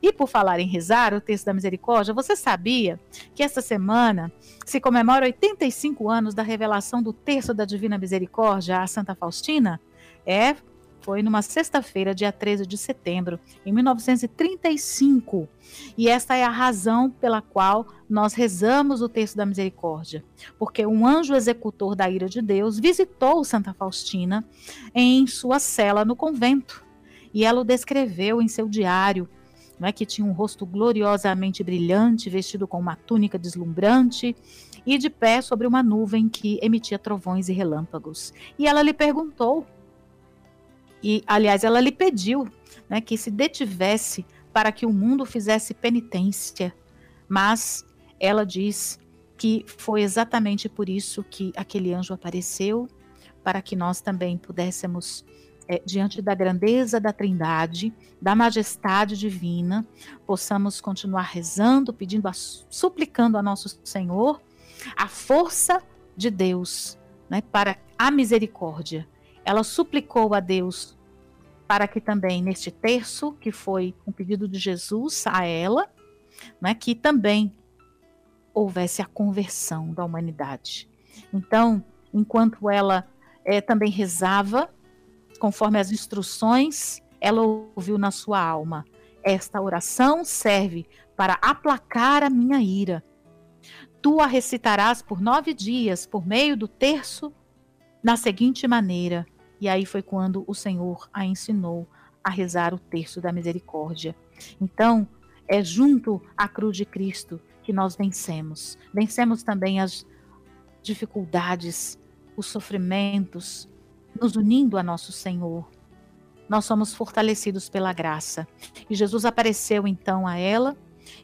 E por falar em rezar o texto da misericórdia, você sabia que esta semana se comemora 85 anos da revelação do terço da Divina Misericórdia a Santa Faustina? É, foi numa sexta-feira, dia 13 de setembro, em 1935. E esta é a razão pela qual nós rezamos o texto da misericórdia. Porque um anjo executor da ira de Deus visitou Santa Faustina em sua cela no convento. E ela o descreveu em seu diário, não é que tinha um rosto gloriosamente brilhante, vestido com uma túnica deslumbrante e de pé sobre uma nuvem que emitia trovões e relâmpagos. E ela lhe perguntou e, aliás, ela lhe pediu né, que se detivesse para que o mundo fizesse penitência. Mas ela diz que foi exatamente por isso que aquele anjo apareceu, para que nós também pudéssemos, é, diante da grandeza da Trindade, da majestade divina, possamos continuar rezando, pedindo, a, suplicando a nosso Senhor a força de Deus né, para a misericórdia ela suplicou a Deus para que também neste terço, que foi um pedido de Jesus a ela, né, que também houvesse a conversão da humanidade. Então, enquanto ela é, também rezava, conforme as instruções, ela ouviu na sua alma: Esta oração serve para aplacar a minha ira. Tu a recitarás por nove dias, por meio do terço, na seguinte maneira: e aí foi quando o Senhor a ensinou a rezar o terço da misericórdia. Então, é junto à cruz de Cristo que nós vencemos. Vencemos também as dificuldades, os sofrimentos, nos unindo a nosso Senhor. Nós somos fortalecidos pela graça. E Jesus apareceu então a ela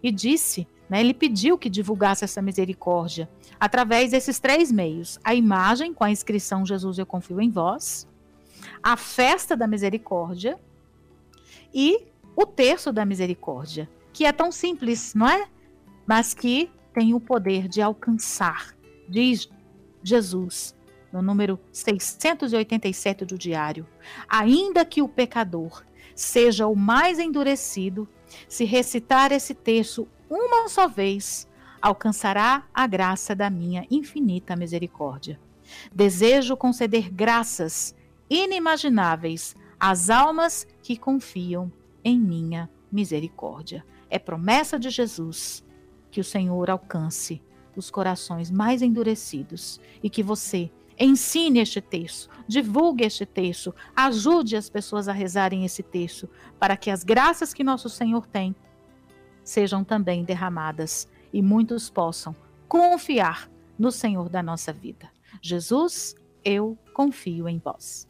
e disse, né, ele pediu que divulgasse essa misericórdia através desses três meios: a imagem com a inscrição Jesus eu confio em vós, a festa da misericórdia e o terço da misericórdia, que é tão simples, não é? Mas que tem o poder de alcançar, diz Jesus no número 687 do diário. Ainda que o pecador seja o mais endurecido, se recitar esse terço uma só vez, alcançará a graça da minha infinita misericórdia. Desejo conceder graças inimagináveis às almas que confiam em minha misericórdia. É promessa de Jesus que o Senhor alcance os corações mais endurecidos e que você ensine este texto, divulgue este texto, ajude as pessoas a rezarem esse texto, para que as graças que nosso Senhor tem sejam também derramadas e muitos possam confiar no Senhor da nossa vida. Jesus, eu confio em vós.